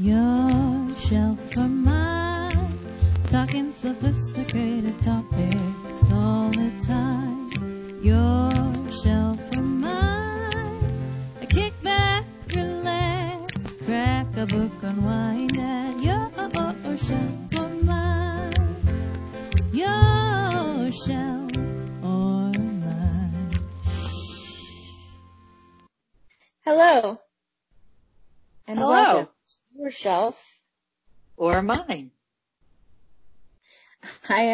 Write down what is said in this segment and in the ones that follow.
Your shelf or mine, talking sophisticated topics all the time. Your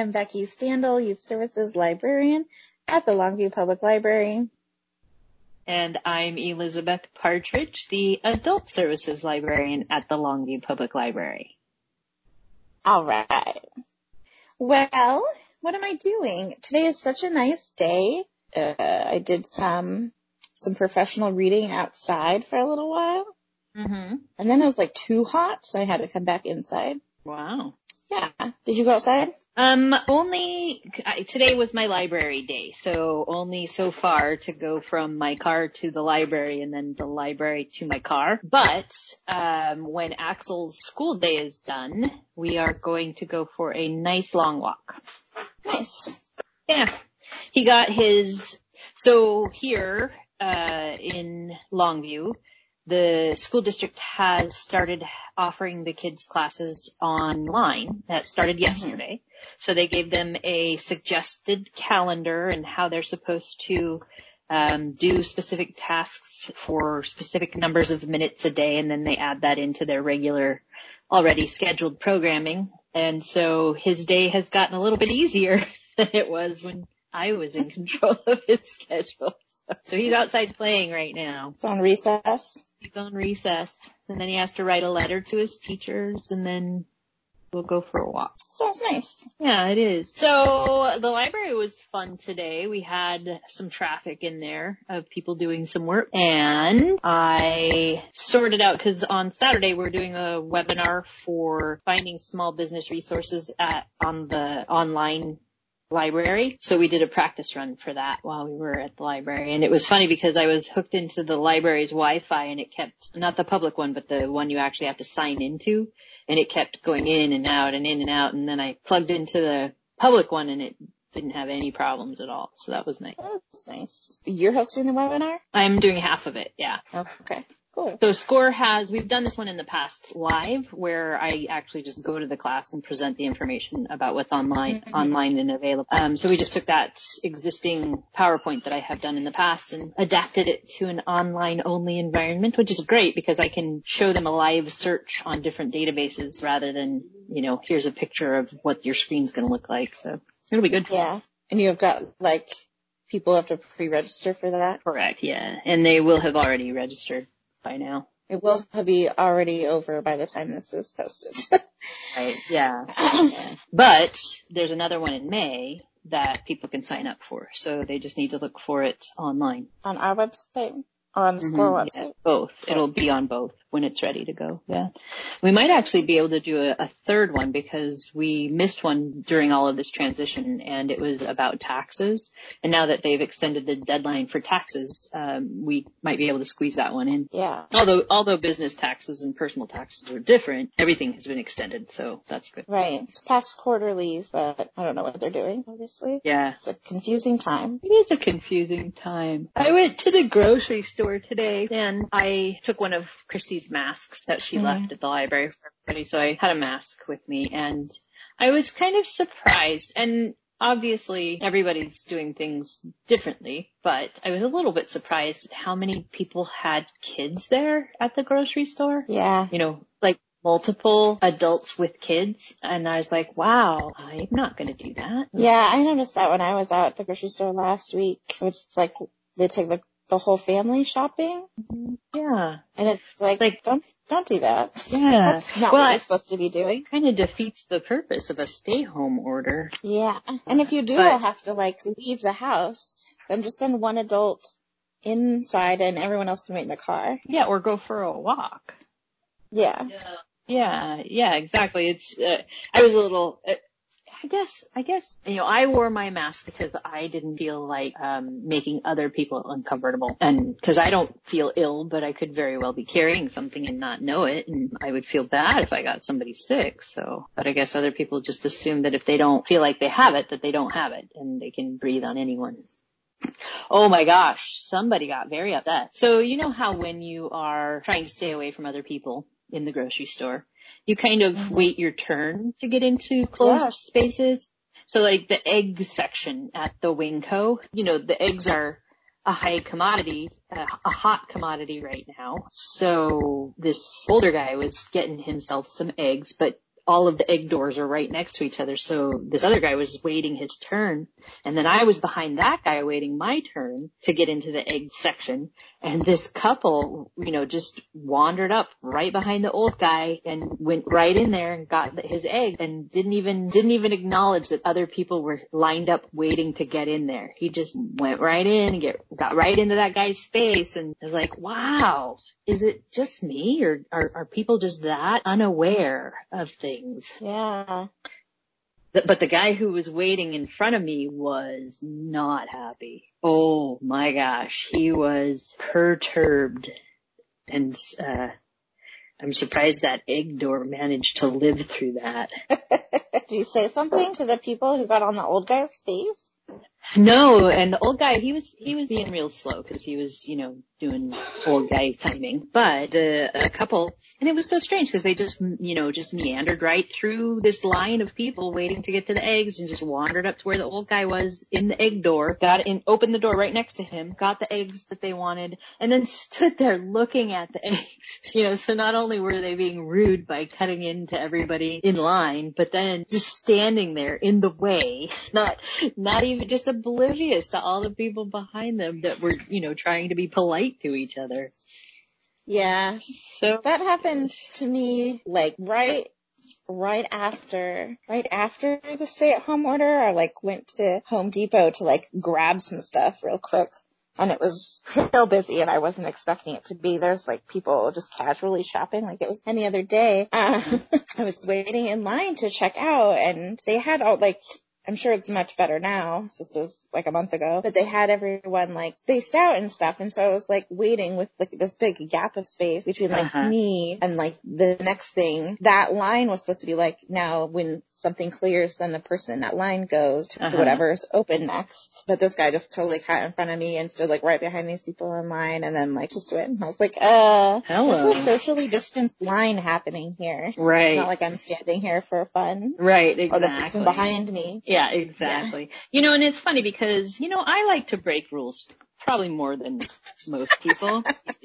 I am Becky Standel, Youth Services Librarian at the Longview Public Library. And I'm Elizabeth Partridge, the Adult Services Librarian at the Longview Public Library. All right. Well, what am I doing? Today is such a nice day. Uh, I did some some professional reading outside for a little while, Mm-hmm. and then it was like too hot, so I had to come back inside. Wow. Yeah. Did you go outside? Um, only, I- today was my library day, so only so far to go from my car to the library and then the library to my car. But, um, when Axel's school day is done, we are going to go for a nice long walk. Nice. Yeah. He got his, so here, uh, in Longview, the school district has started offering the kids classes online. That started yesterday. So they gave them a suggested calendar and how they're supposed to um, do specific tasks for specific numbers of minutes a day, and then they add that into their regular, already scheduled programming. And so his day has gotten a little bit easier than it was when I was in control of his schedule. So, so he's outside playing right now. It's on recess. He's on recess, and then he has to write a letter to his teachers, and then we'll go for a walk. Sounds nice. Yeah, it is. So the library was fun today. We had some traffic in there of people doing some work and I sorted out because on Saturday we're doing a webinar for finding small business resources at, on the online library. So we did a practice run for that while we were at the library. And it was funny because I was hooked into the library's Wi-Fi and it kept, not the public one, but the one you actually have to sign into. And it kept going in and out and in and out. And then I plugged into the public one and it didn't have any problems at all. So that was nice. That's nice. You're hosting the webinar? I'm doing half of it. Yeah. Oh, okay. Cool. So SCORE has, we've done this one in the past live where I actually just go to the class and present the information about what's online, online and available. Um, so we just took that existing PowerPoint that I have done in the past and adapted it to an online only environment, which is great because I can show them a live search on different databases rather than, you know, here's a picture of what your screen's going to look like. So it'll be good. Yeah. And you've got like people have to pre-register for that. Correct. Yeah. And they will have already registered by now. It will be already over by the time this is posted. Right. Yeah. But there's another one in May that people can sign up for. So they just need to look for it online. on our website on the score Mhm, website. yeah, both. It'll be on both when it's ready to go. Yeah. We might actually be able to do a, a third one because we missed one during all of this transition and it was about taxes. And now that they've extended the deadline for taxes, um, we might be able to squeeze that one in. Yeah. Although, although business taxes and personal taxes are different, everything has been extended. So that's good. Right. It's past quarterlies, but I don't know what they're doing, obviously. Yeah. It's a confusing time. It is a confusing time. I went to the grocery store today and I took one of Christy's masks that she Mhm. left at the library for everybody. So I had a mask with me and I was kind of surprised and obviously everybody's doing things differently, but I was a little bit surprised at how many people had kids there at the grocery store. Yeah. You know, like multiple adults with kids and I was like, wow, I'm not going to do that. Yeah, I noticed that when I was out at the grocery store last week. It's like they take the the whole family shopping Yeah. and it's like, Like- don't don't do that. Yeah. That's not Well, what you're supposed to be doing. kind of defeats the purpose of a stay home order. Yeah. And if you do But- have to like leave the house, then just send one adult inside and everyone else can wait in the car. Yeah, or go for a walk. Yeah. Yeah, yeah, exactly. It's, uh, I was a little, uh, I guess, I guess, you know, I wore my mask because I didn't feel like, um, making other people uncomfortable. And cause I don't feel ill, but I could very well be carrying something and not know it. And I would feel bad if I got somebody sick. So, but I guess other people just assume that if they don't feel like they have it, that they don't have it and they can breathe on anyone. Oh my gosh, somebody got very upset. So you know how when you are trying to stay away from other people in the grocery store, you kind of Mhm. wait your turn to get into closed Yeah. spaces. So like the egg section at the WinCo, you know, the eggs are a high commodity, a, a hot commodity right now. So this older guy was getting himself some eggs, but all of the egg doors are right next to each other. So this other guy was waiting his turn. And then I was behind that guy waiting my turn to get into the egg section. And this couple, you know, just wandered up right behind the old guy and went right in there and got his egg and didn't even, didn't even acknowledge that other people were lined up waiting to get in there. He just went right in and get, got right into that guy's space. And I was like, wow, is it just me or are, are people just that unaware of things? Yeah. But the guy who was waiting in front of me was not happy. Oh my gosh, he was perturbed. And, uh, I'm surprised that egg door managed to live through that. Did you say something to the people who got on the old guy's face? No, and the old guy, he was, he was being real slow because he was, you know, doing old guy timing. But the a couple, and it was so strange because they just, you know, just meandered right through this line of people waiting to get to the eggs and just wandered up to where the old guy was in the egg door, got in, opened the door right next to him, got the eggs that they wanted, and then stood there looking at the eggs. You know, so not only were they being rude by cutting into everybody in line, but then just standing there in the way, not, not even just oblivious to all the people behind them that were, you know, trying to be polite to each other. Yeah. So That happened to me like right right after right after the stay at home order I like went to Home Depot to like grab some stuff real quick and it was real busy and I wasn't expecting it to be. There's like people just casually shopping like it was any other day. Uh, I was waiting in line to check out and they had all like I'm sure it's much better now. This was like a month ago, but they had everyone like spaced out and stuff. And so I was like waiting with like this big gap of space between like Uh-huh. me and like the next thing. That line was supposed to be like now when something clears, then the person in that line goes to Uh-huh. whatever's open next. But this guy just totally cut in front of me and stood like right behind these people in line and then like just went. And I was like, uh, Hello. there's a socially distanced line happening here. right, It's not like I'm standing here for fun. right, Exactly. Or the person behind me. Yeah, exactly. You know, and it's funny because, you know, I like to break rules probably more than most people.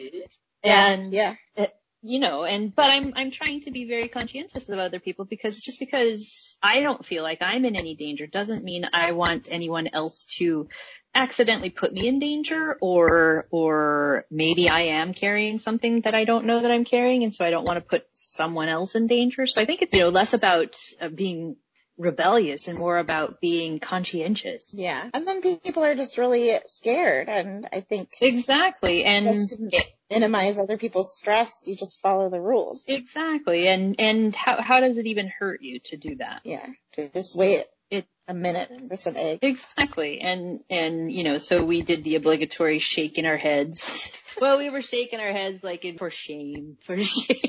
and, yeah. It, you know, and, but I'm, I'm trying to be very conscientious of other people because just because I don't feel like I'm in any danger doesn't mean I want anyone else to accidentally put me in danger or, or maybe I am carrying something that I don't know that I'm carrying and so I don't want to put someone else in danger. So I think it's, you know, less about uh, being rebellious and more about being conscientious. Yeah. And then people are just really scared. And I think Exactly. And just to minimize other people's stress, you just follow the rules. exactly. And, and how, how does it even hurt you to do that? Yeah. To just wait It- a minute for some egg. Exactly. And, and, you know, so we did the obligatory shaking our heads. well, we were shaking our heads like in, for shame, for shame.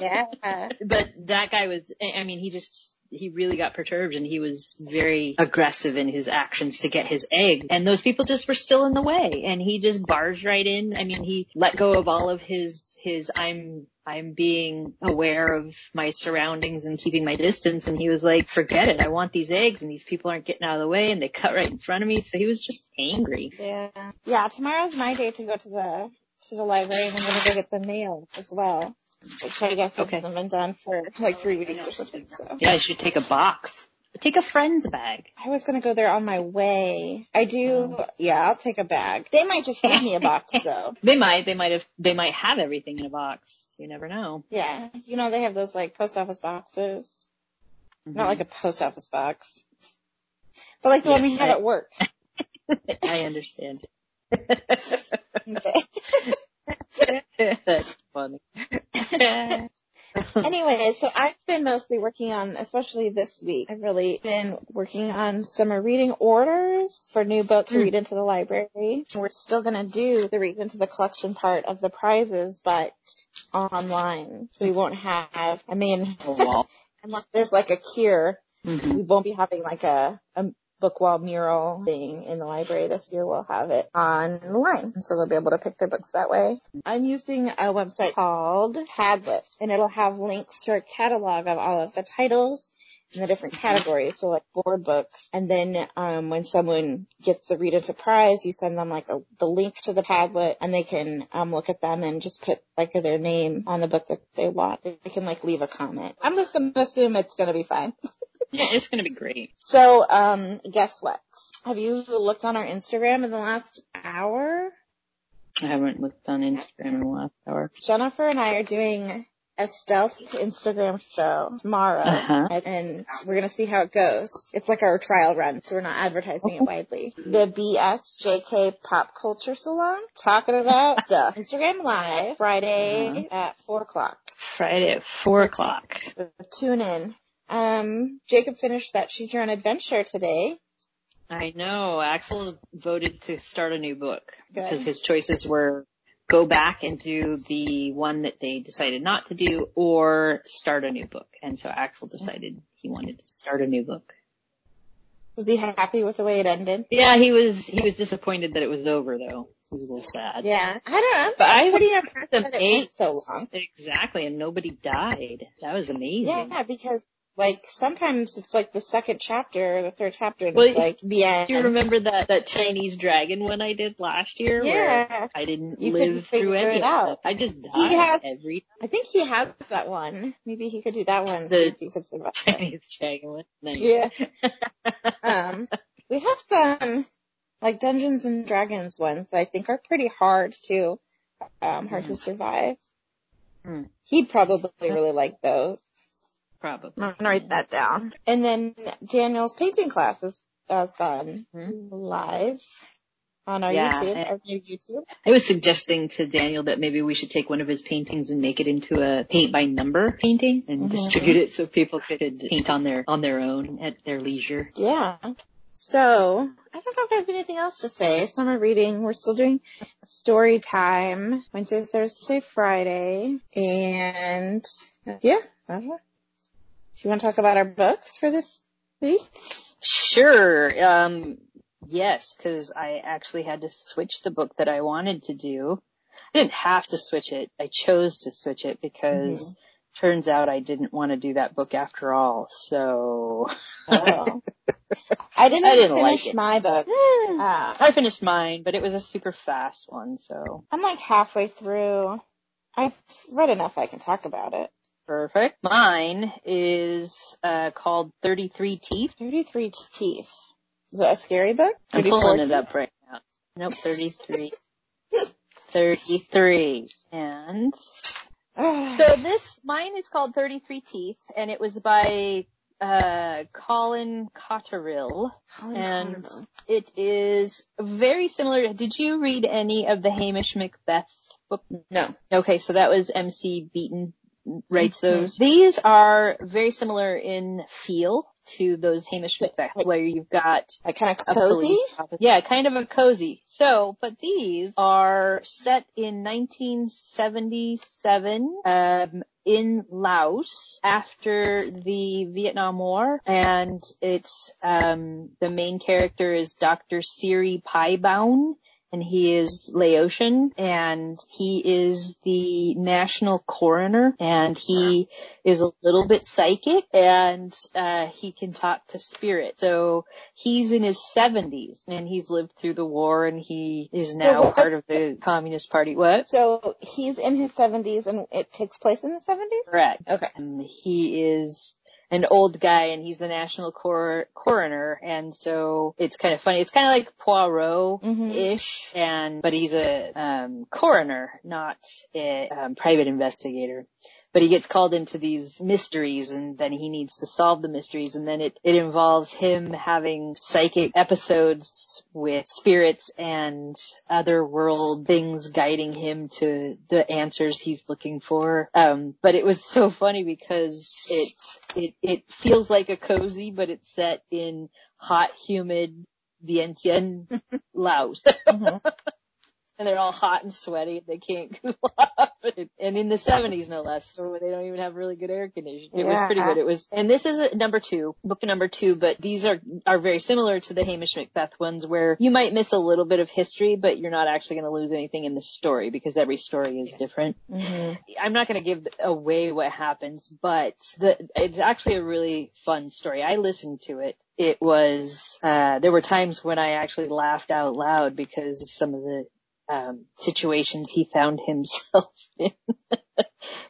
Yeah. but that guy was, I mean, he just, he really got perturbed and he was very aggressive in his actions to get his egg. And those people just were still in the way and he just barged right in. I mean, he let go of all of his, his, I'm, I'm being aware of my surroundings and keeping my distance. And he was like, forget it. I want these eggs and these people aren't getting out of the way and they cut right in front of me. So he was just angry. Yeah. Yeah. Tomorrow's my day to go to the, to the library and I'm to go get the mail as well. Which I guess Okay. hasn't been done for like three weeks or something. So Yeah, I should take a box. Take a friend's bag. I was to go there on my way. I do. Oh. Yeah. I'll take a bag. They might just give me a box though. They might, they might have, they might have everything in a box. You never know. Yeah. You know, they have those like post office boxes. Mm-hmm. Not like a post office box. But like the one we Yes, have I- at work. I understand. Okay. That's funny. anyway, so I've been mostly working on, especially this week, I've really been working on summer reading orders for new books to Mm. read into the library. We're still going to do the read into the collection part of the prizes, but online. So we won't have, I mean, A unless there's like a cure, Mhm. we won't be having like a, a book wall mural thing in the library this year. We'll have it online. So they'll be able to pick their books that way. I'm using a website called Padlet and it'll have links to our catalog of all of the titles in the different categories. So like board books. And then, um, when someone gets the read into prize, you send them like a, the link to the Padlet and they can, um, look at them and just put like their name on the book that they want. They can like leave a comment. I'm just going to assume it's going to be fine. Yeah, it's gonna be great. So, um, guess what? Have you looked on our Instagram in the last hour? I haven't looked on Instagram in the last hour. Jennifer and I are doing a stealth Instagram show tomorrow, Uh-huh. and we're gonna see how it goes. It's like our trial run, so we're not advertising it widely. The BSJK Pop Culture Salon, talking about the Instagram Live Friday at four o'clock. Friday at four o'clock. Tune in. Um, Jacob finished that Choose Your Own Adventure today. I know. Axel voted to start a new book Good. because his choices were go back and do the one that they decided not to do or start a new book. And so Axel decided he wanted to start a new book. Was he happy with the way it ended? Yeah, he was, he was disappointed that it was over though. He was a little sad. Yeah, I don't know. But I pretty impressed that it went so long. Exactly. And nobody died. That was amazing. Yeah, because like sometimes it's like the second chapter, or the third chapter, and Well, it's like the end. Do you remember that, that Chinese dragon one I did last year? Yeah. Where I didn't You live through any it of out. it. I just died He had- every I think he has that one. Maybe he could do that one. The- he could survive. it. Chinese dragon one. Nice. Yeah. Um, we have some like Dungeons and Dragons ones that I think are pretty hard to, um, hard to survive. Hmm. He'd probably really like those. Probably. I'm gonna write that down. And then Daniel's painting class has, has gone Hmm. live on our Yeah, YouTube, our new YouTube. I was suggesting to Daniel that maybe we should take one of his paintings and make it into a paint by number painting and Mhm. distribute it so people could paint on their on their own at their leisure. Yeah. So, I don't know if I have anything else to say. Summer reading, we're still doing story time, Wednesday, Thursday, Friday, and yeah, know. Do you want to talk about our books for this week? Sure. Um, yes, because I actually had to switch the book that I wanted to do. I didn't have to switch it. I chose to switch it because turns out I didn't want to do that book after all. So Oh. I didn't, I didn't finish like my book. Uh, I finished mine, but it was a super fast one, so I'm like halfway through. I've read enough I can talk about it. Perfect. Mine is uh, called 33 Teeth. 33 Teeth. Is that a scary book? I'm 34 pulling it teeth? up right now. Nope, 33. 33. And So this, mine is called 33 Teeth, and it was by, uh, Colin Cotterill, Colin and Cotterill. it is very similar. Did you read any of the Hamish Macbeth book? No. Okay, so that was MC Beaton writes those. These are very similar in feel to those Hamish Macbeth, where you've got Like kind of a cozy? Yeah, kind of a cozy. So, but these are set in 1977 um, in Laos after the Vietnam War, and it's um, the main character is Dr. Siri Paiboun. And he is Laotian, and he is the national coroner, and he is a little bit psychic, and uh, he can talk to spirits. So he's in his 70s and he's lived through the war and he is now part of the Communist Party. What? So he's in his 70s and it takes place in the 70s? Correct. Okay. Um, he is an old guy and he's the national cor- coroner and so it's kind of funny. It's kind of like Poirot-ish and, but he's a, um, coroner, not a, um, private investigator. But he gets called into these mysteries and then he needs to solve the mysteries and then it, it involves him having psychic episodes with spirits and other world things guiding him to the answers he's looking for. Um, but it was so funny because it, it, it feels like a cozy, but it's set in hot, humid Vientiane, Laos. Mm-hmm and they're all hot and sweaty. They can't cool off. and in the 70s, no less, so they don't even have really good air conditioning. It yeah. was pretty good. It was, and this is number two, book number two, but these are, are very similar to the Hamish Macbeth ones where you might miss a little bit of history, but you're not actually going to lose anything in the story because every story is different. Mm-hmm. I'm not going to give away what happens, but the, it's actually a really fun story. I listened to it it was uh there were times when I actually laughed out loud because of some of the um, situations he found himself in.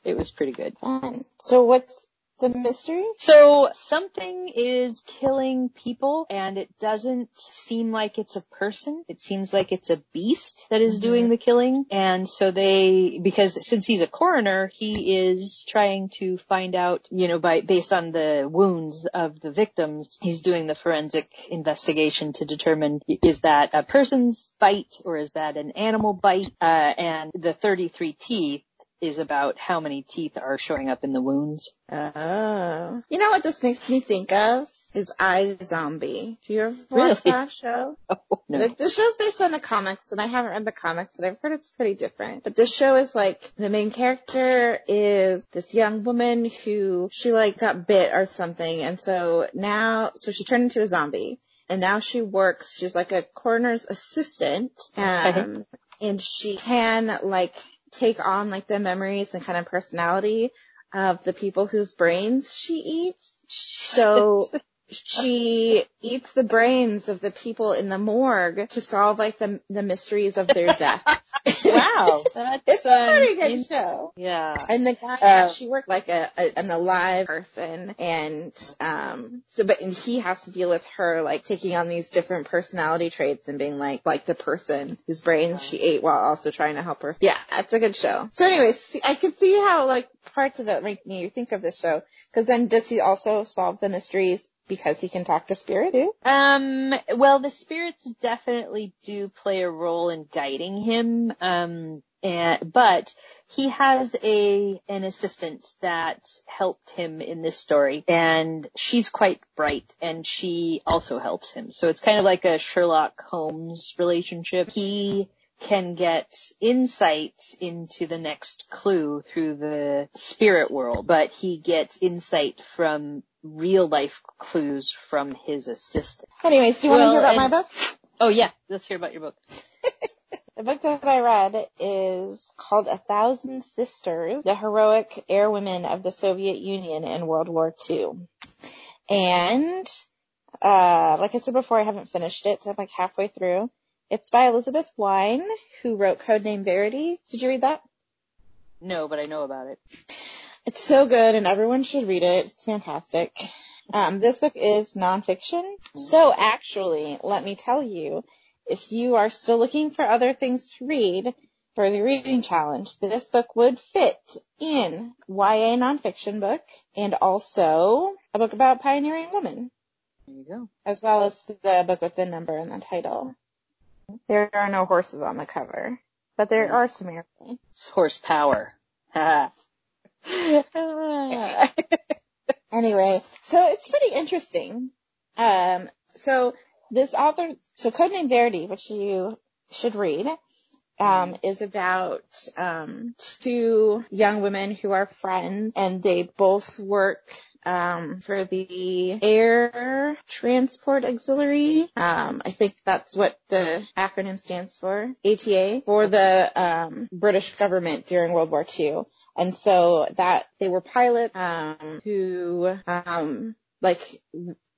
it was pretty good. Fun. So what's the mystery? So something is killing people and it doesn't seem like it's a person. It seems like it's a beast that is mm-hmm. doing the killing. And so they, because since he's a coroner, he is trying to find out, you know, by, based on the wounds of the victims, he's doing the forensic investigation to determine is that a person's bite or is that an animal bite? Uh, and the 33 teeth is about how many teeth are showing up in the wounds. Oh. You know what this makes me think of? Is I Zombie. Do you ever watch really? that show? Oh, no. The, the show's based on the comics, and I haven't read the comics, but I've heard it's pretty different. But this show is like, the main character is this young woman who, she like got bit or something, and so now, so she turned into a zombie. And now she works, she's like a coroner's assistant, um, and she can like take on like the memories and kind of personality of the people whose brains she eats. So she eats the brains of the people in the morgue to solve like the the mysteries of their deaths. wow, that's it's a pretty good show. Yeah, and the guy uh, she worked like a, a, an alive person, and um, so but and he has to deal with her like taking on these different personality traits and being like like the person whose brains she ate while also trying to help her. Yeah, that's a good show. So anyways, I can see how like parts of it make me think of this show because then does he also solve the mysteries because he can talk to spirit too? Um, well, the spirits definitely do play a role in guiding him. Um, and, but he has a, an assistant that helped him in this story and she's quite bright and she also helps him. So it's kind of like a Sherlock Holmes relationship. He can get insight into the next clue through the spirit world, but he gets insight from real life clues from his assistant. Anyways, do you well, want to hear about and, my book? Oh yeah, let's hear about your book. the book that I read is called A Thousand Sisters, the heroic air women of the Soviet Union in World War II. And, uh, like I said before, I haven't finished it. I'm like halfway through. It's by Elizabeth Wein, who wrote Codename Verity. Did you read that? No, but I know about it. It's so good and everyone should read it. It's fantastic. Um, this book is nonfiction. So actually, let me tell you, if you are still looking for other things to read for the reading challenge, this book would fit in YA nonfiction book and also a book about pioneering women. There you go. As well as the book with the number in the title. There are no horses on the cover, but there are some airplanes. It's horsepower. anyway, so it's pretty interesting. Um, so this author, so Codename Verity, which you should read, um, is about um, two young women who are friends, and they both work um, for the Air Transport Auxiliary. Um, I think that's what the acronym stands for, ATA, for the um, British government during World War II. And so that they were pilots um, who um, like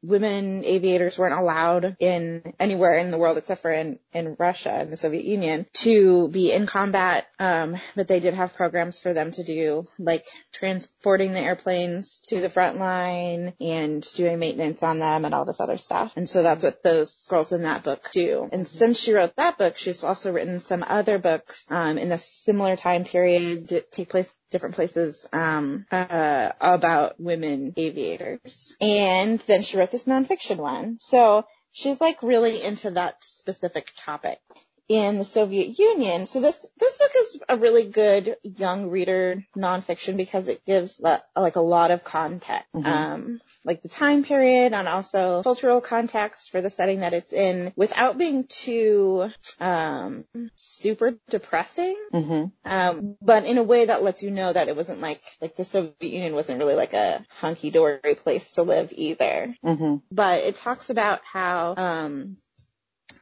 women aviators weren't allowed in anywhere in the world except for in, in Russia in the Soviet Union to be in combat. Um, but they did have programs for them to do like transporting the airplanes to the front line and doing maintenance on them and all this other stuff. And so that's what those girls in that book do. And since she wrote that book, she's also written some other books um, in a similar time period that take place different places um, uh, about women aviators. And then she wrote this nonfiction one. So she's like really into that specific topic in the Soviet Union. So this this book is a really good young reader nonfiction because it gives like a lot of context, mm-hmm. um, like the time period and also cultural context for the setting that it's in, without being too um, super depressing. Mm-hmm. Um, but in a way that lets you know that it wasn't like like the Soviet Union wasn't really like a hunky dory place to live either. Mm-hmm. But it talks about how um,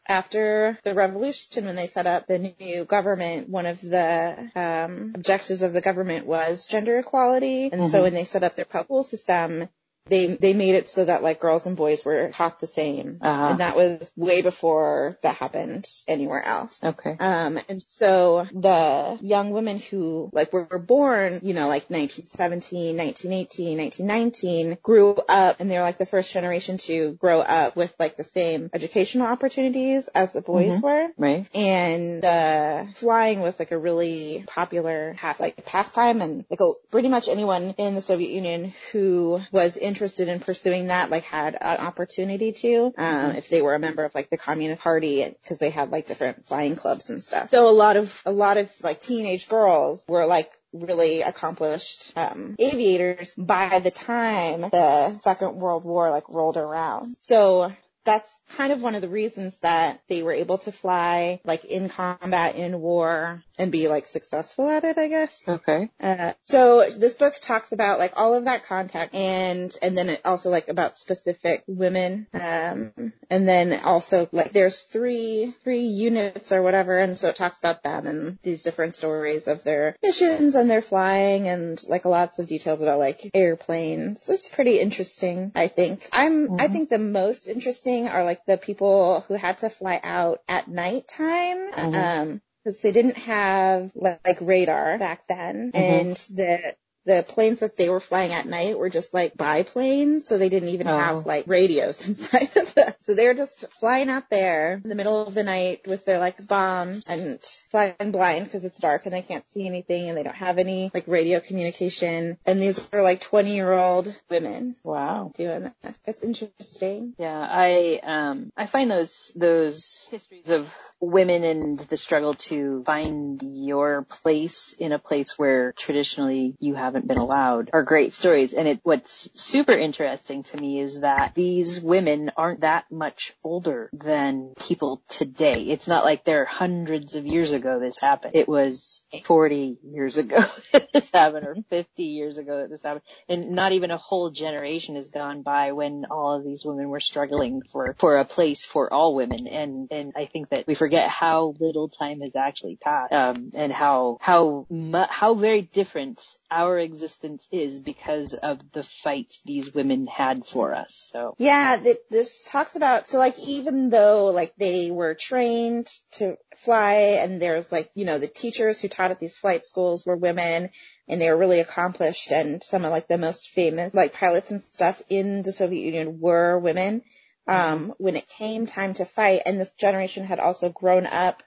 after the revolution, when they set up the new government, one of the um, objectives of the government was gender equality. And mm-hmm. so when they set up their public system, they they made it so that like girls and boys were taught the same, uh-huh. and that was way before that happened anywhere else. Okay. Um, and so the young women who like were, were born, you know, like 1917, 1918, 1919, grew up, and they're like the first generation to grow up with like the same educational opportunities as the boys mm-hmm. were. Right. And uh, flying was like a really popular past like pastime, and like a, pretty much anyone in the Soviet Union who was in interested in pursuing that, like had an opportunity to, um, mm-hmm. if they were a member of like the Communist Party, because they had like different flying clubs and stuff. So a lot of, a lot of like teenage girls were like really accomplished um, aviators by the time the Second World War like rolled around. So that's kind of one of the reasons that they were able to fly like in combat in war and be like successful at it, I guess. Okay. Uh, so this book talks about like all of that contact and, and then it also like about specific women. Um, and then also like there's three, three units or whatever. And so it talks about them and these different stories of their missions and their flying and like lots of details about like airplanes. So it's pretty interesting, I think. I'm, mm-hmm. I think the most interesting are like the people who had to fly out at nighttime. Mm-hmm. Um, because they didn't have like radar back then, mm-hmm. and the the planes that they were flying at night were just like biplanes, so they didn't even oh. have like radios inside of them. So they were just flying out there in the middle of the night with their like bombs and flying blind because it's dark and they can't see anything and they don't have any like radio communication. And these were like 20 year old women. Wow. Doing that. It's interesting. Yeah, I um I find those those histories of women and the struggle to find your place in a place where traditionally you have haven't been allowed are great stories. And it, what's super interesting to me is that these women aren't that much older than people today. It's not like they're hundreds of years ago this happened. It was 40 years ago that this happened or 50 years ago that this happened. And not even a whole generation has gone by when all of these women were struggling for, for a place for all women. And, and I think that we forget how little time has actually passed, um, and how, how, how very different our existence is because of the fights these women had for us. So yeah, this talks about so like even though like they were trained to fly and there's like you know the teachers who taught at these flight schools were women and they were really accomplished and some of like the most famous like pilots and stuff in the Soviet Union were women. Um, when it came time to fight and this generation had also grown up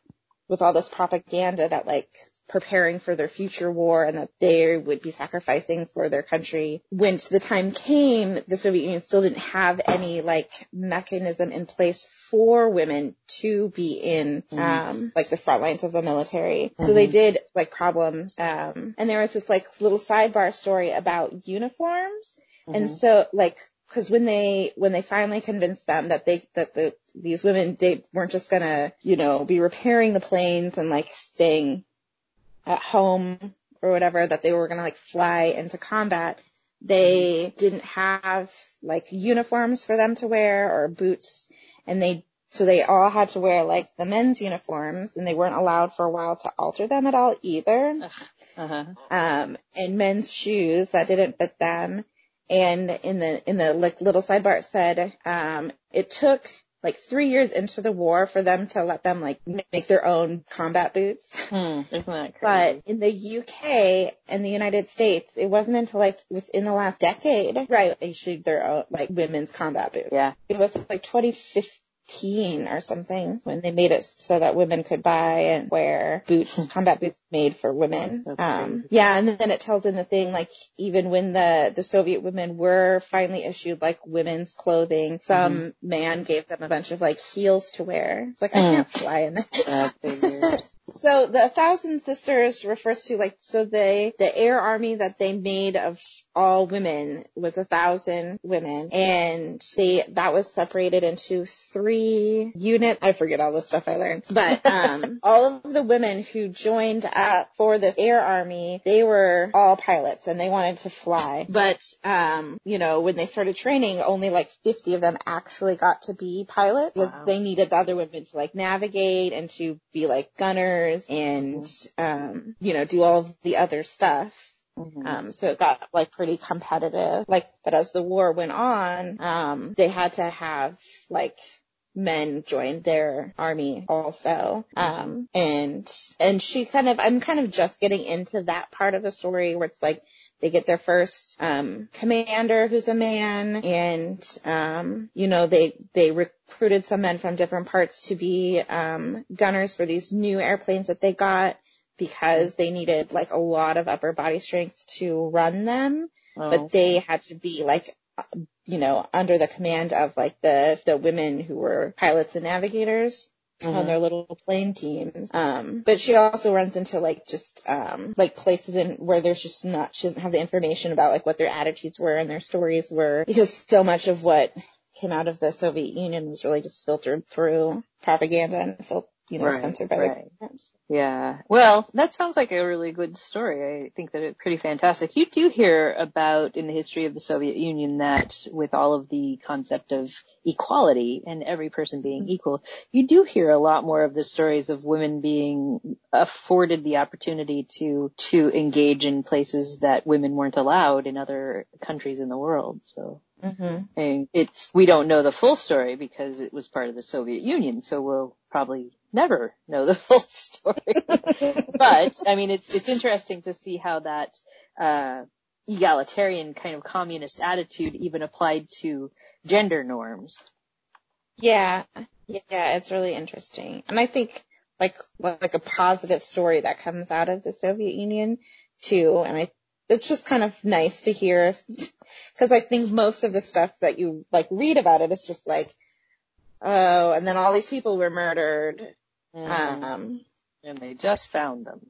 with all this propaganda that like preparing for their future war and that they would be sacrificing for their country. When the time came, the Soviet Union still didn't have any like mechanism in place for women to be in mm-hmm. um like the front lines of the military. Mm-hmm. So they mm-hmm. did like problems. Um and there was this like little sidebar story about uniforms. Mm-hmm. And so like because when they when they finally convinced them that they that the these women they weren't just gonna you know be repairing the planes and like staying at home or whatever that they were going to like fly into combat, they didn't have like uniforms for them to wear or boots and they so they all had to wear like the men's uniforms and they weren't allowed for a while to alter them at all either. Uh-huh. Um, and men's shoes that didn't fit them. and in the in the like little sidebar it said um, it took like three years into the war for them to let them like make their own combat boots. Hmm, isn't that crazy? But in the UK and the United States, it wasn't until like within the last decade, right, they issued their own like women's combat boots. yeah. It was like 2015 or something when they made it so that women could buy and wear boots, combat boots made for women. Um, yeah, and then it tells in the thing like even when the the Soviet women were finally issued like women's clothing, some man gave them a bunch of like heels to wear. It's like I Mm. can't fly in that. Weird. So the Thousand Sisters refers to like so they the air army that they made of all women was a thousand women and they that was separated into three unit I forget all the stuff I learned. But um all of the women who joined up for this air army, they were all pilots and they wanted to fly. But um, you know, when they started training, only like fifty of them actually got to be pilots. Wow. They needed the other women to like navigate and to be like gunners and um, you know, do all the other stuff. Mhm. Um, so it got like pretty competitive. Like, but as the war went on, um, they had to have like men join their army also. Um, and, and she kind of, I'm kind of just getting into that part of the story where it's like, they get their first, um, commander who's a man and, um, you know, they, they recruited some men from different parts to be, um, gunners for these new airplanes that they got because they needed like a lot of upper body strength to run them, Oh, but they had to be like, uh, you know, under the command of like the, the women who were pilots and navigators on Mhm. their little plane teams. Um, but she also runs into like just, um, like places in where there's just not, she doesn't have the information about like what their attitudes were and their stories were because so much of what came out of the Soviet Union was really just filtered through propaganda and fil- you know, Right, censored by right. the government. Yeah. Well, that sounds like a really good story. I think that it's pretty fantastic. You do hear about in the history of the Soviet Union that with all of the concept of equality and every person being equal, you do hear a lot more of the stories of women being afforded the opportunity to, to engage in places that women weren't allowed in other countries in the world. So. Mm-hmm. And it's, we don't know the full story because it was part of the Soviet Union, so we'll probably never know the full story. but, I mean, it's, it's interesting to see how that, uh, egalitarian kind of communist attitude even applied to gender norms. Yeah, yeah, it's really interesting, and I think like like a positive story that comes out of the Soviet Union too, and I it's just kind of nice to hear because I think most of the stuff that you like read about it is just like oh, and then all these people were murdered. Um, and they just found them.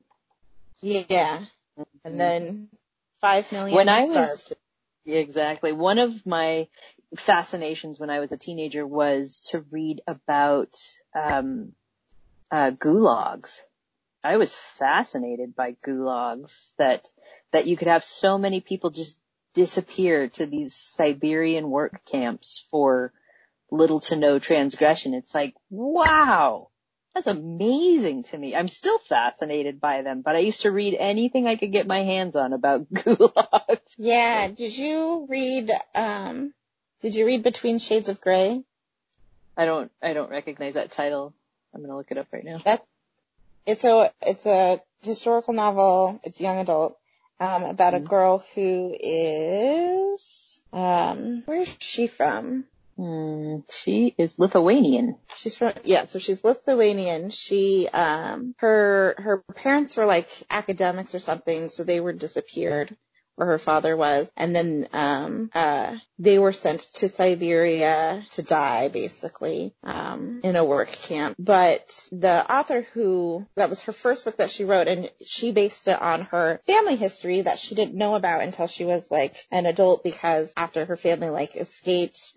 yeah, and then five million When I was- starved. Exactly. One of my fascinations when I was a teenager was to read about um, uh, gulags. I was fascinated by gulags that that you could have so many people just disappear to these Siberian work camps for little to no transgression. It's like, wow, that's amazing to me. I'm still fascinated by them, but I used to read anything I could get my hands on about gulags. Yeah, did you read um did you read Between Shades of Grey? I don't, I don't recognize that title. I'm gonna look it up right now. That's it's a it's a historical novel. It's young adult um, about a Mhm. girl who is um where is she from? Hmm, she is Lithuanian. She's from yeah, so she's Lithuanian. She um her her parents were like academics or something, so they were disappeared or her father was. And then um uh they were sent to Siberia to die basically, um, in a work camp. But the author who that was her first book that she wrote and she based it on her family history that she didn't know about until she was like an adult because after her family like escaped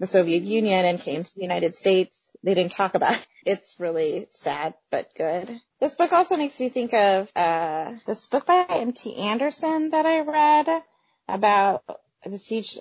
the Soviet Union and came to the United States. They didn't talk about it. It's really sad, but good. This book also makes me think of, uh, this book by M.T. Anderson that I read about the siege,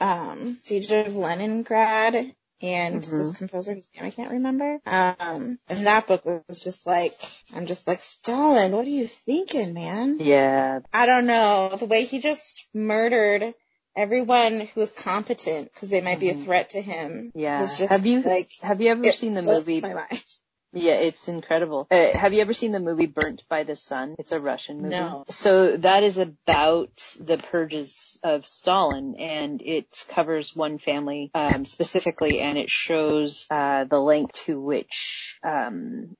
um, siege of Leningrad and Mhm. this composer whose name I can't remember. Um, and that book was just like, I'm just like, Stalin, what are you thinking, man? Yeah. I don't know. The way he just murdered everyone who is competent because they might be a Mhm. threat to him. Yeah. just have you like have you ever seen the movie? My mind. Yeah, it's incredible. Uh, have you ever seen the movie Burnt by the Sun? It's a Russian movie. No. So that is about the purges of Stalin, and it covers one family um, specifically, and it shows uh, the length to which um,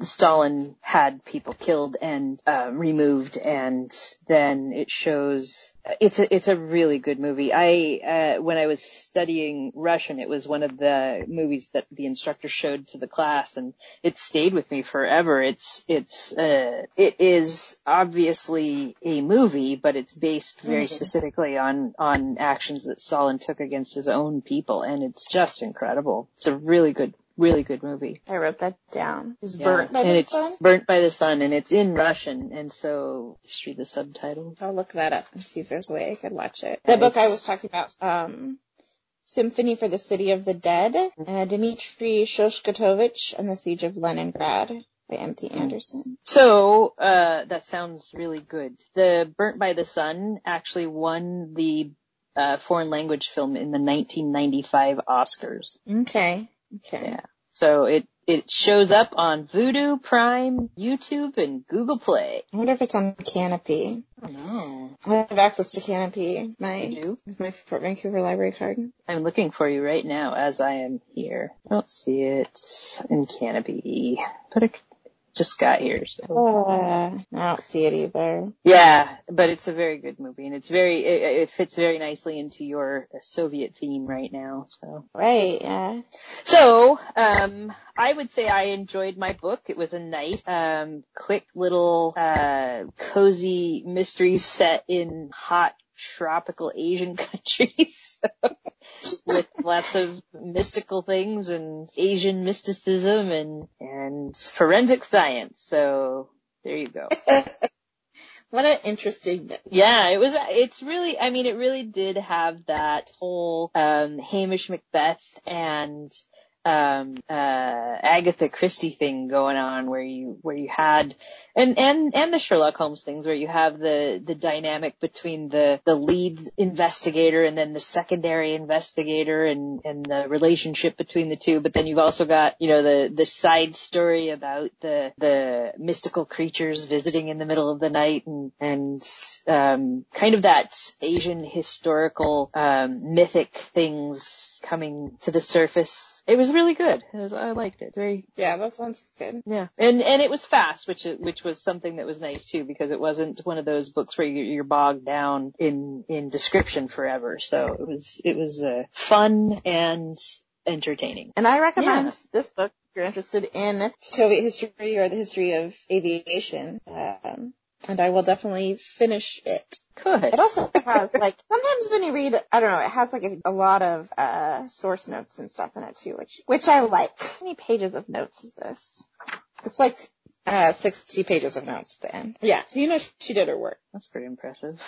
Stalin had people killed and uh, removed, and then it shows. It's a it's a really good movie. I uh, when I was studying Russian, it was one of the movies that the instructor showed to the class, and it stayed with me forever. It's it's uh, it is obviously a movie, but it's based very Mhm. specifically on on actions that Stalin took against his own people, and it's just incredible. It's a really good really good movie. I wrote that down. Is Yeah. burnt by and the it's sun? burnt by the sun, and it's in Russian, and so just read the subtitles. I'll look that up and see if there's a way I could watch it. The book I was talking about, um, Symphony for the City of the Dead, uh, Dmitry Shostakovich and the Siege of Leningrad by M.T. Mm. Anderson. So uh, that sounds really good. The Burnt by the Sun actually won the uh, foreign language film in the 1995 Oscars. Okay. Okay. Yeah. So it it shows up on Vudu, Prime, YouTube, and Google Play. I wonder if it's on Kanopy. I don't know. I have access to Kanopy. My with my Fort Vancouver library card. I'm looking for you right now as I am here. I don't see it in Kanopy, but it just got here. So. Uh, I don't see it either. Yeah, but it's a very good movie, and it's very it, it fits very nicely into your Soviet theme right now. So, Right, yeah. so um, I would say I enjoyed my book. It was a nice, um, quick little uh, cozy mystery set in hot tropical Asian countries. with lots of mystical things and Asian mysticism and and forensic science. So there you go. What an interesting Yeah, it was, it's really, I mean, it really did have that whole, um, Hamish Macbeth and, um, uh, Agatha Christie thing going on where you, where you had, and, and, and the Sherlock Holmes things where you have the, the dynamic between the, the lead investigator and then the secondary investigator and, and the relationship between the two. But then you've also got, you know, the, the side story about the, the mystical creatures visiting in the middle of the night and, and, um, kind of that Asian historical, um, mythic things coming to the surface. It was really good. It was, I liked it. Very, Yeah, that sounds good. yeah, and and it was fast, which which was something that was nice too, because it wasn't one of those books where you- you're bogged down in in description forever. So it was it was uh, fun and entertaining. And I recommend Yeah. this book if you're interested in Soviet history or the history of aviation. Um, and I will definitely finish it. Good. It also has like sometimes when you read, I don't know, it has like a, a lot of uh source notes and stuff in it too, which which I like. How many pages of notes is this? It's like uh 60 pages of notes at the end. Yeah, so you know she did her work. That's pretty impressive.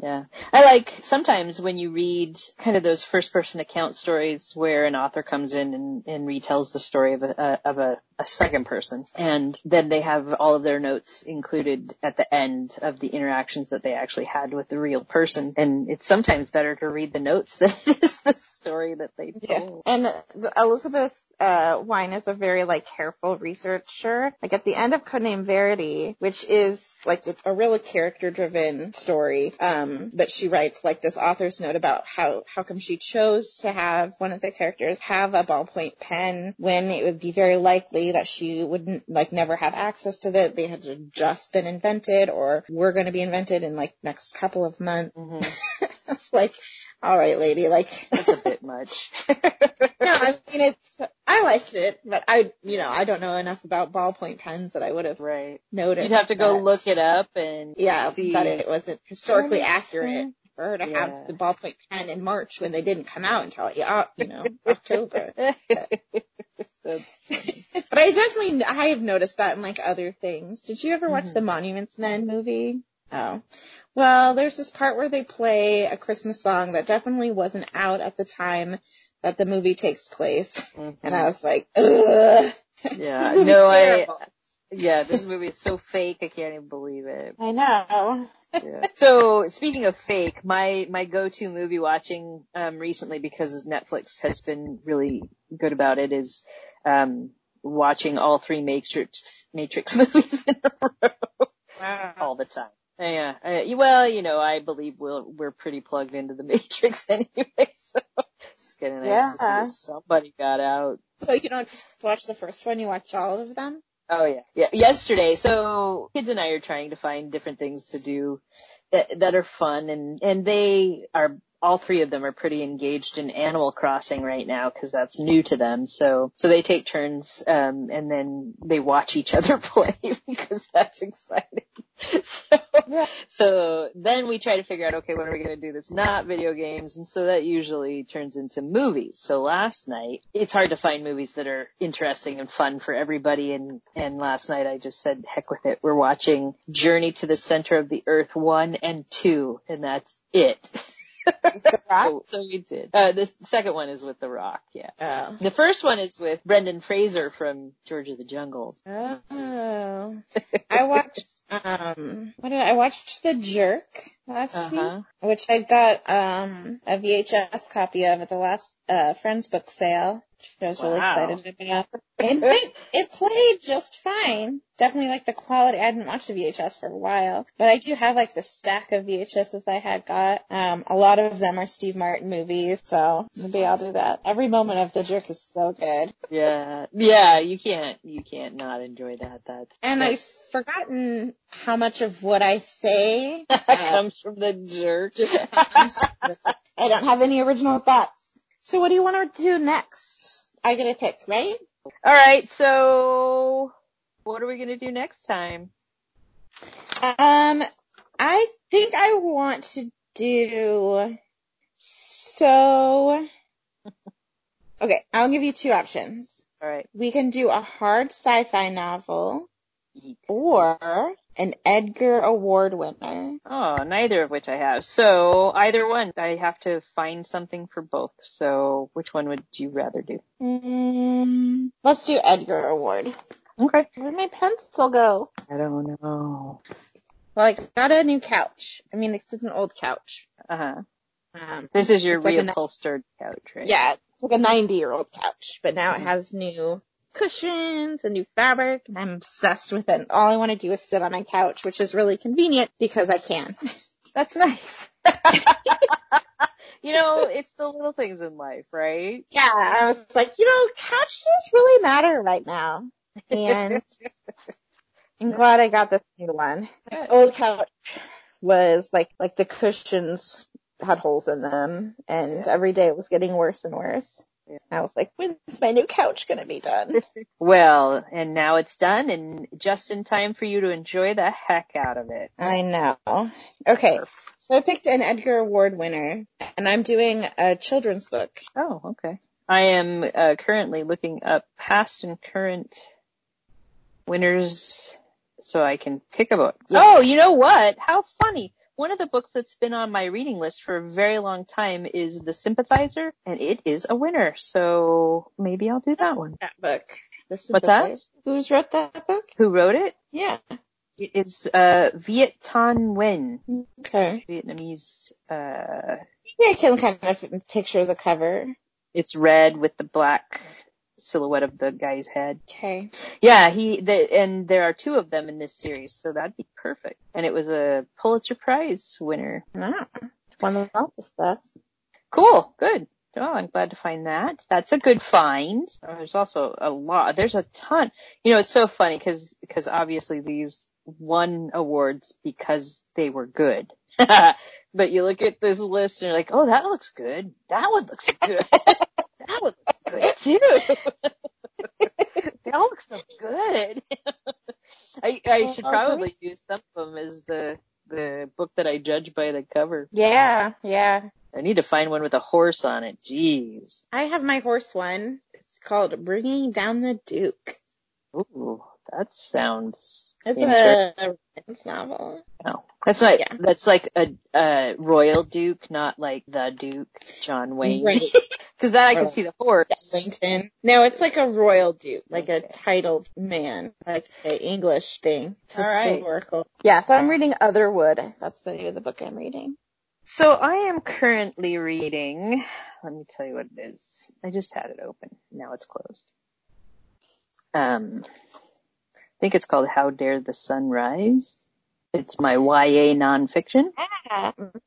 Yeah. I like sometimes when you read kind of those first person account stories where an author comes in and, and retells the story of a, uh, of a, a second person and then they have all of their notes included at the end of the interactions that they actually had with the real person. And it's sometimes better to read the notes than it is the story that they told. And the, Elizabeth uh, Wein is a very like careful researcher. Like at the end of Code Name Verity, which is like it's a really character driven story. Um, but she writes like this author's note about how how come she chose to have one of the characters have a ballpoint pen when it would be very likely that she wouldn't like never have access to it. They had just been invented or were going to be invented in like next couple of months. hmm it's like, all right, lady, like That's a bit much. no, I mean it's. I liked it, but I, you know, I don't know enough about ballpoint pens that I would have right. noticed. You'd have to go that- look it up and Yeah, see. that it wasn't historically accurate for her to Yeah. have the ballpoint pen in March when they didn't come out until you know October. That's- but I definitely I have noticed that in like other things. Did you ever watch Mhm. the Monuments Men movie? Oh. Well, there's this part where they play a Christmas song that definitely wasn't out at the time that the movie takes place. And I was like, ugh. Yeah, no, I. Yeah, this movie is so fake. I can't even believe it. I know. Yeah. So speaking of fake, my my go-to movie watching um, recently because Netflix has been really good about it is um, watching all three Matrix Matrix movies in a row Wow. all the time. Yeah. Uh, well, you know, I believe we'll, we're pretty plugged into the Matrix anyway, so it's getting nice to see Yeah. somebody got out. So you don't just watch the first one, you watch all of them? Oh yeah, yeah. Yesterday, so kids and I are trying to find different things to do that that are fun, and and they are all three of them are pretty engaged in Animal Crossing right now because that's new to them. So so they take turns, um, and then they watch each other play because that's exciting. So Yeah. so then we try to figure out, okay, what are we going to do that's not video games? And so that usually turns into movies. So last night, it's hard to find movies that are interesting and fun for everybody. And, and last night I just said, heck with it. We're watching Journey to the Center of the Earth 1 and 2, and that's it. The Rock? So, we did. Uh, the second one is with The Rock, yeah. Oh. The first one is with Brendan Fraser from George of the Jungle. Oh. I watched, um, what did I, I watched The Jerk last week, Uh-huh. which I got, um, a VHS copy of at the last, uh, Friends book sale. Which I was really excited about. And it, it played just fine. Definitely like the quality. I hadn't watched the VHS for a while, but I do have like the stack of VHSs I had got. Um, a lot of them are Steve Martin movies, so maybe I'll do that. Every moment of The Jerk is so good. Yeah, yeah, you can't, you can't not enjoy that. That's, And that's- I've forgotten how much of what I say uh, comes from the jerk. just comes from the- I don't have any original thoughts. So what do you want to do next? I get a pick, right? All right, so what are we gonna do next time? Um, I think I want to do so. Okay, I'll give you two options. All right. We can do a hard sci-fi novel or an Edgar Award winner. Oh, neither of which I have. So either one. I have to find something for both. So which one would you rather do? Mm, let's do Edgar Award. Okay. Where'd my pencil go? I don't know. Well, I got a new couch. I mean, it's an old couch. Uh huh. Um, This is your It's like a- reupholstered couch, right? yeah, it's like a 90 year old couch, but now it has new cushions and new fabric, and I'm obsessed with it. All I want to do is sit on my couch, which is really convenient because I can. That's nice. you know, it's the little things in life, right? Yeah, I was like, you know, couches really matter right now. And I'm glad I got this new one. My old couch was like, like the cushions had holes in them and every day it was getting worse and worse. Yeah. I was like, when's my new couch gonna be done? Well, and now it's done and just in time for you to enjoy the heck out of it. I know. Okay. So I picked an Edgar Award winner and I'm doing a children's book. Oh, okay. I am uh, currently looking up past and current winners so I can pick a book. Yeah. Oh, you know what? How funny. One of the books that's been on my reading list for a very long time is The Sympathizer, and it is a winner. So maybe I'll do that one. That book. The What's that? Who's wrote that book? Who wrote it? Yeah. It's uh, Viet Thanh Nguyen, Okay. Vietnamese. Uh, Maybe I can kind of picture the cover. it's red with the black silhouette of the guy's head. Okay. Yeah, he the, and there are two of them in this series, so that'd be perfect. And it was a Pulitzer Prize winner. Ah, one of the stuff. Cool, good. Oh, I'm glad to find that. That's a good find. Oh, there's also a lot. There's a ton. You know, it's so funny because because obviously these won awards because they were good. but you look at this list and you're like, oh, that looks good. That one looks good. good too. they all look so good. I I should probably use some of them as the the book that I judge by the cover. Yeah, yeah. I need to find one with a horse on it. Jeez. I have my horse one. It's called Bringing Down the Duke. Ooh, that sounds. It's interesting. a romance novel. No, that's not. Yeah. That's like a, a royal duke, not like the Duke John Wayne. Right. Cause that I can see the horse. Wellington. No, it's like a royal duke, like a titled man, like an English thing. It's All right. historical. Yeah, so I'm reading Otherwood. That's the name of the book I'm reading. So I am currently reading, let me tell you what it is. I just had it open. Now it's closed. Um, I think it's called How Dare the Sun Rise. It's my YA nonfiction.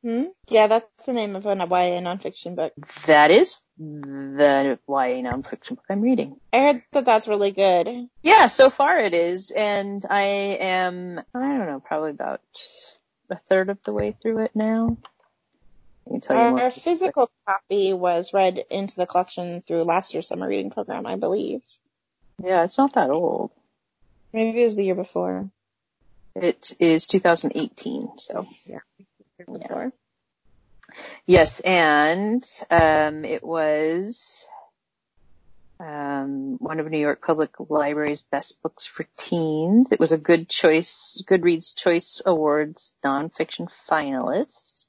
hmm Yeah, that's the name of an YA nonfiction book. That is the YA nonfiction book I'm reading. I heard that that's really good. Yeah, so far it is, and I am, I don't know, probably about a third of the way through it now. I can tell you more. Our physical copy was read into the collection through last year's summer reading program, I believe. Yeah, it's not that old. Maybe it was the year before. It is 2018, so. Year before. Yes, and um, it was um, one of New York Public Library's best books for teens. It was a good choice, Goodreads Choice Awards nonfiction finalist.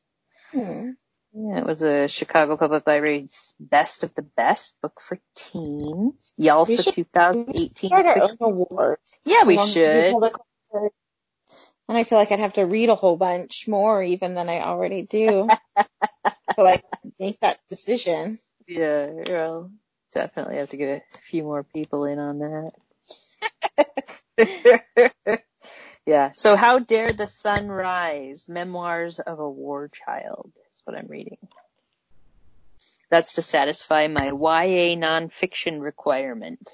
Hmm. Yeah, it was a Chicago Public Library's best of the best book for teens. YALSA We should 2018. Start our own awards. Yeah, we should. And I feel like I'd have to read a whole bunch more even than I already do to like make that decision. Yeah, well, definitely have to get a few more people in on that. yeah. So how dare the sun rise? Memoirs of a war child is what I'm reading. That's to satisfy my YA nonfiction requirement.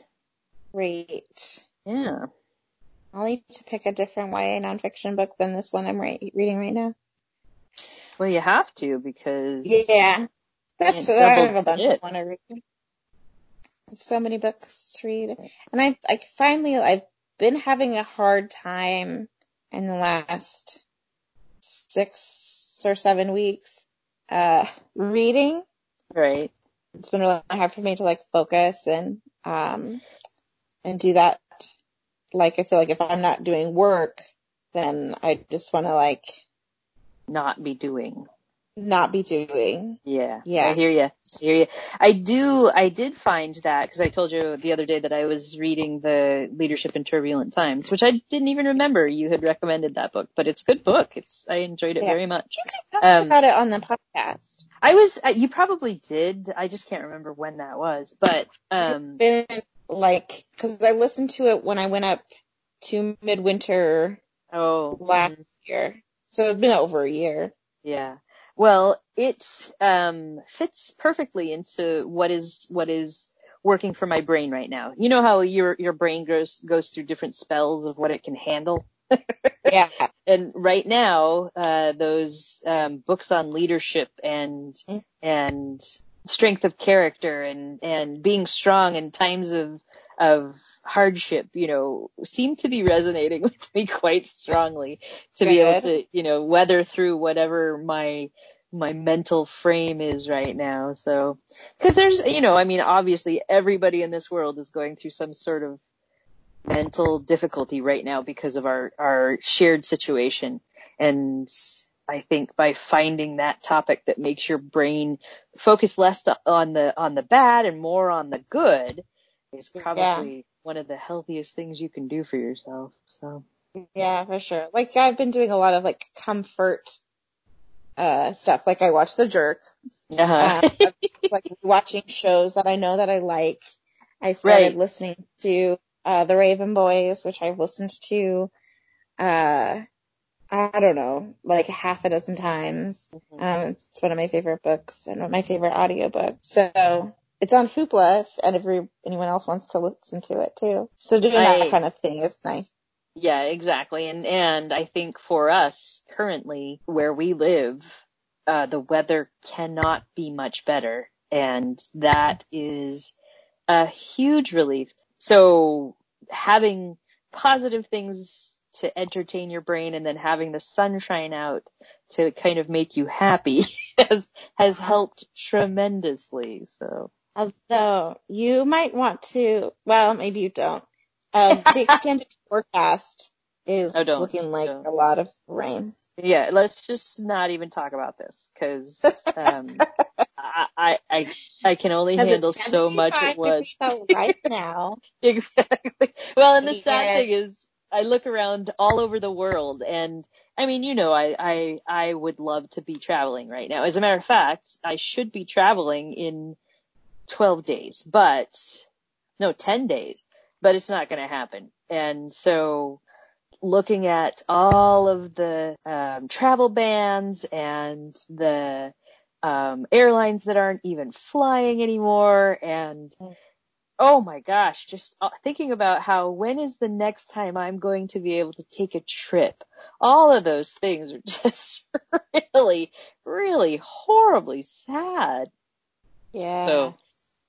Great. Yeah. I'll need to pick a different YA nonfiction book than this one I'm right, reading right now. Well, you have to because Yeah. That's Can't I have a bunch. I want to read. I have so many books to read. And I, I finally, I've been having a hard time in the last six or seven weeks, uh, reading. right. It's been really hard for me to like focus and, um, and do that. Like, I feel like if I'm not doing work, then I just want to like Not be doing. not be doing. Yeah. Yeah. I hear you. I hear you. I do, I did find that, because I told you the other day that I was reading the Leadership in Turbulent Times, which I didn't even remember you had recommended that book, but it's a good book. It's, I enjoyed it Yeah. very much. Talked Um, about it on the podcast. I was, uh, you probably did. I just can't remember when that was, but, um, been like because I listened to it when I went up to midwinter oh, last mm, year, so it's been over a year. yeah. Well, it, um, fits perfectly into what is, what is working for my brain right now. You know how your, your brain goes, goes through different spells of what it can handle? Yeah, and right now, uh, those um, books on leadership and Mm. and strength of character and and being strong in times of of hardship, you know, seem to be resonating with me quite strongly to be able to, you know, weather through whatever my my mental frame is right now. So, cause there's, you know, I mean, obviously everybody in this world is going through some sort of mental difficulty right now because of our, our shared situation. And I think by finding that topic that makes your brain focus less on the, on the bad and more on the good is probably one of the healthiest things you can do for yourself. So. yeah, for sure. Like I've been doing a lot of like comfort uh stuff. Like I watch The Jerk, Uh-huh. um, like watching shows that I know that I like. I started Right. listening to uh The Raven Boys, which I've listened to uh I don't know, like half a dozen times. Mhm. Um, it's one of my favorite books and my favorite audiobooks. So it's on Hoopla if, and if re- anyone else wants to listen to it too. So doing I- that kind of thing is nice. Yeah, exactly. And and I think for us currently where we live, uh the weather cannot be much better and that is a huge relief. So having positive things to entertain your brain and then having the sunshine out to kind of make you happy has has helped tremendously. So Although you might want to, well, maybe you don't. Uh, the extended forecast is Oh, looking like Don't. a lot of rain. yeah, let's just not even talk about this because um, I, I, I, I can only handle so much at once. right now. exactly. Well, and the sad Yeah. thing is, I look around all over the world, and I mean, you know, I, I, I would love to be traveling right now. As a matter of fact, I should be traveling in 12 days, but no, 10 days, but it's not going to happen. And so, looking at all of the um, travel bans and the um, airlines that aren't even flying anymore, and oh my gosh, just uh, thinking about how when is the next time I'm going to be able to take a trip? All of those things are just really, really horribly sad. Yeah. So,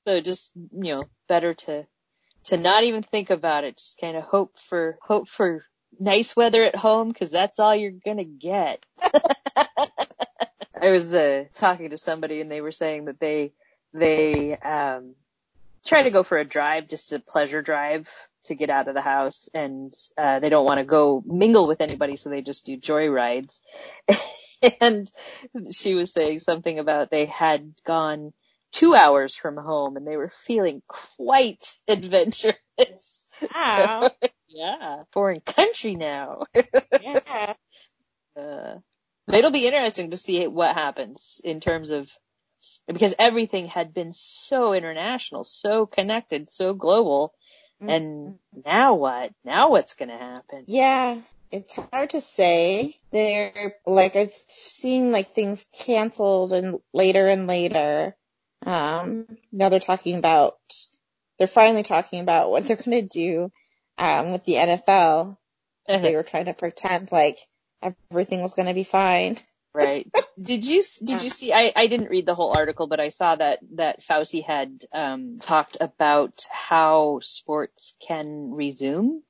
so just, you know, better to, to not even think about it. Just kind of hope for, hope for nice weather at home cause that's all you're gonna get. I was, uh, talking to somebody and they were saying that they, they, um, try to go for a drive, just a pleasure drive to get out of the house and, uh, they don't want to go mingle with anybody so they just do joy rides. and she was saying something about they had gone two hours from home and they were feeling quite adventurous. Wow. yeah. Foreign country now. yeah. uh, it'll be interesting to see what happens in terms of because everything had been so international, so connected, so global. And now what? Now what's going to happen? Yeah. It's hard to say. They're like I've seen like things canceled and later and later. Um, now they're talking about they're finally talking about what they're going to do um, with the NFL. They were trying to pretend like everything was going to be fine. Right. Did you did you see? I I didn't read the whole article, but I saw that that Fauci had um, talked about how sports can resume,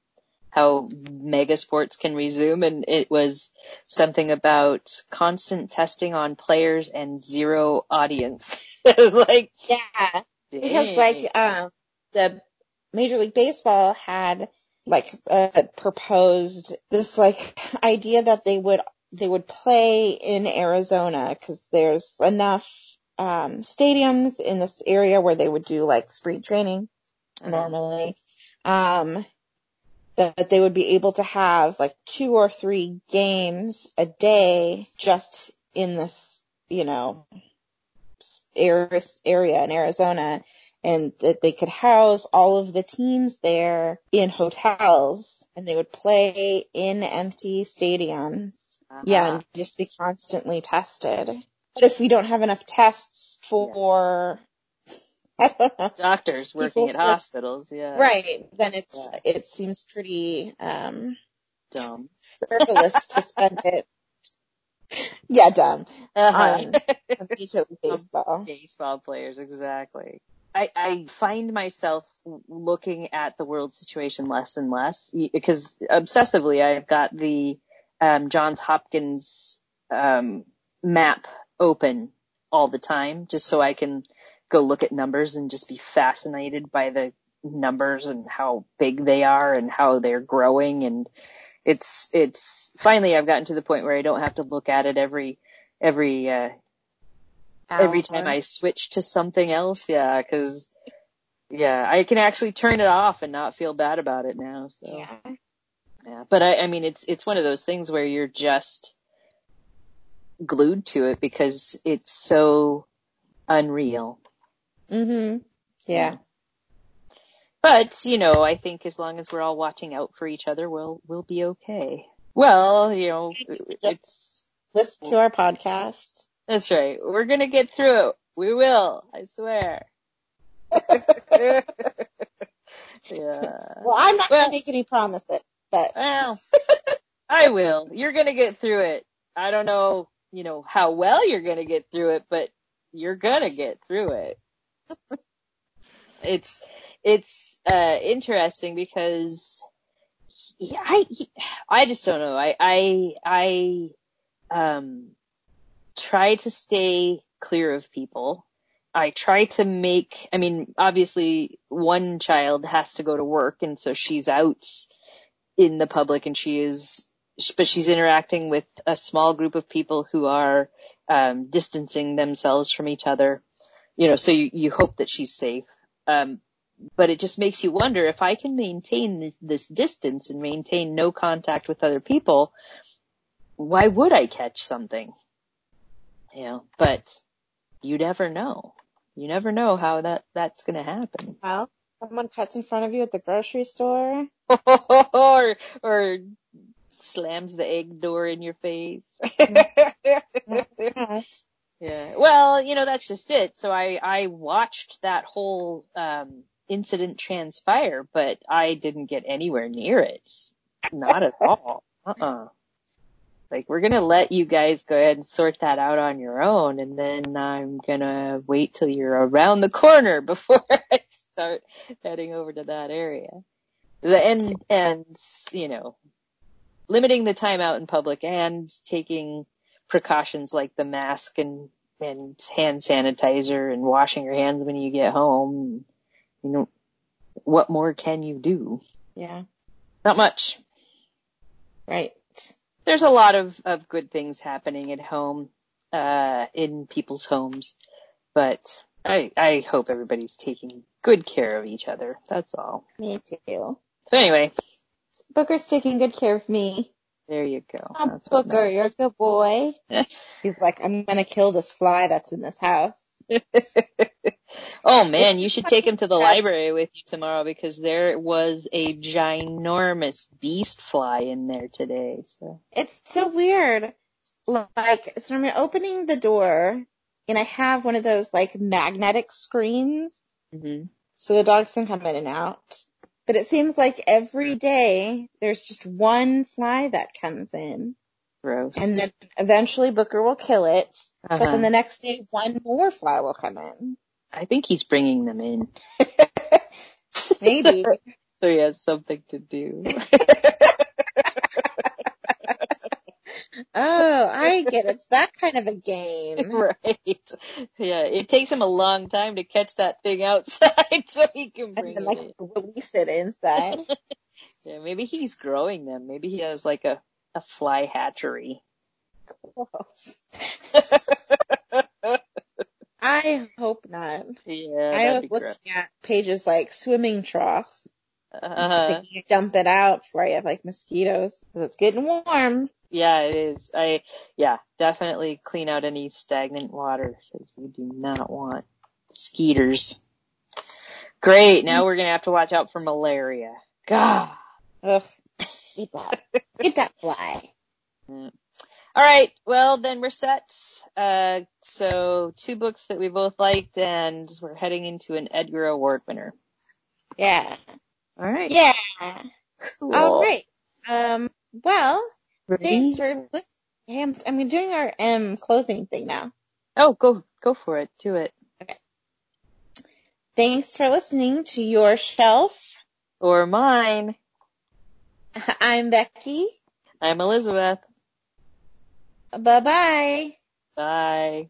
how mega sports can resume, and it was something about constant testing on players and zero audience. it was like, Yeah. Because like um the Major League Baseball had like uh, proposed this like idea that they would they would play in Arizona because there's enough um stadiums in this area where they would do like spring training normally um that they would be able to have like two or three games a day just in this you know area area in Arizona and that they could house all of the teams there in hotels and they would play in empty stadiums. Yeah, Uh-huh. and just be constantly tested. But if we don't have enough tests for, I don't know, doctors working People at hospitals, yeah, right, then it's, Yeah. it seems pretty, um, dumb. frivolous to spend it. Yeah, dumb. Uh-huh. Um, Baseball. baseball players, exactly. I, I find myself looking at the world situation less and less because obsessively I've got the um, Johns Hopkins um, map open all the time just so I can go look at numbers and just be fascinated by the numbers and how big they are and how they're growing and it's it's finally I've gotten to the point where I don't have to look at it every every uh, every time I switch to something else. Yeah, because yeah, I can actually turn it off and not feel bad about it now. So Yeah. Yeah, but I, I mean, it's it's one of those things where you're just glued to it because it's so unreal. Mhm. Yeah. But you know, I think as long as we're all watching out for each other, we'll we'll be okay. Well, you know, it's Listen to our podcast. that's right. We're gonna get through it. We will. I swear. yeah. Well, I'm not Well- gonna make any promises, but Well, I will. You're gonna get through it. I don't know, you know, how well you're gonna get through it, but you're gonna get through it. it's, it's, uh, interesting because I, I just don't know. I, I, I, um, try to stay clear of people. I try to make, I mean, obviously one child has to go to work and so she's out in the public and she is, but she's interacting with a small group of people who are um, distancing themselves from each other. You know, so you, you hope that she's safe. Um, but it just makes you wonder if I can maintain this distance and maintain no contact with other people, why would I catch something? You know, but you never know. You never know how that, that's gonna happen. Well, someone cuts in front of you at the grocery store. or, or slams the egg door in your face. yeah. Well, you know, that's just it. So I, I watched that whole, um, incident transpire, but I didn't get anywhere near it. Not at all. Uh-uh. Like we're gonna let you guys go ahead and sort that out on your own and then I'm gonna wait till you're around the corner before I start heading over to that area. And, and, you know, limiting the time out in public and taking precautions like the mask and, and hand sanitizer and washing your hands when you get home. You know, what more can you do? Yeah. Not much. Right. There's a lot of, of good things happening at home, uh, in people's homes, but I, I hope everybody's taking good care of each other. That's all. Me too. So anyway, Booker's taking good care of me. there you go. Oh, Booker, you're a good boy. He's like, I'm gonna kill this fly that's in this house. oh man, you should take him to the library with you tomorrow because there was a ginormous beast fly in there today. So It's so weird. Like, so I'm opening the door and I have one of those like magnetic screens hmm so the dogs can come in and out. But it seems like every day there's just one fly that comes in gross. and then eventually Booker will kill it. But Uh-huh. then the next day one more fly will come in. I think he's bringing them in. Maybe. so he has something to do. oh, I get it. It's that kind of a game. right. Yeah, it takes him a long time to catch that thing outside so he can And then it like release it inside. Yeah, maybe he's growing them. Maybe he has like a, a fly hatchery. I hope not. Yeah, I was looking gross. at pages like swimming trough. Uh, Like you dump it out before you have like mosquitoes. 'Cause it's getting warm. Yeah, it is. I, yeah, definitely clean out any stagnant water because you do not want skeeters. Great. Now we're going to have to watch out for malaria. God. Ugh. Eat that. Eat that fly. All right. Well, then we're set. Uh, so two books that we both liked and we're heading into an Edgar Award winner. Yeah. All right. Yeah. Cool. All right. Um, well, Ready? thanks for listening. I'm, I'm doing our um closing thing now. Oh, go, go for it. Do it. Okay. Thanks for listening to Your Shelf. Or mine. I'm Becky. I'm Elizabeth. Bye bye bye.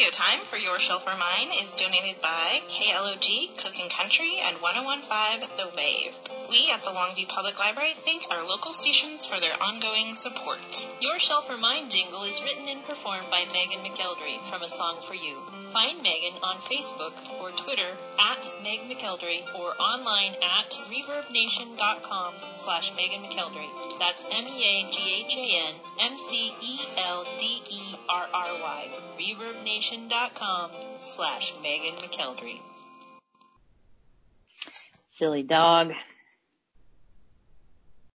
Studio time for Your Shelf or Mine is donated by KLOG Cooking Country and 1015 The Wave. We at the Longview Public Library thank our local stations for their ongoing support. Your Shelf or Mine jingle is written and performed by Meaghan McElderry from A Song for You. Find Meaghan on Facebook or Twitter at Meg McElderry or online at reverbnation.com slash Meaghan McElderry. That's M-E-A-G-H-A-N M-C-E-L-D-E-R-R-Y. reverbnation.com slash Meaghan McElderry. Silly dog.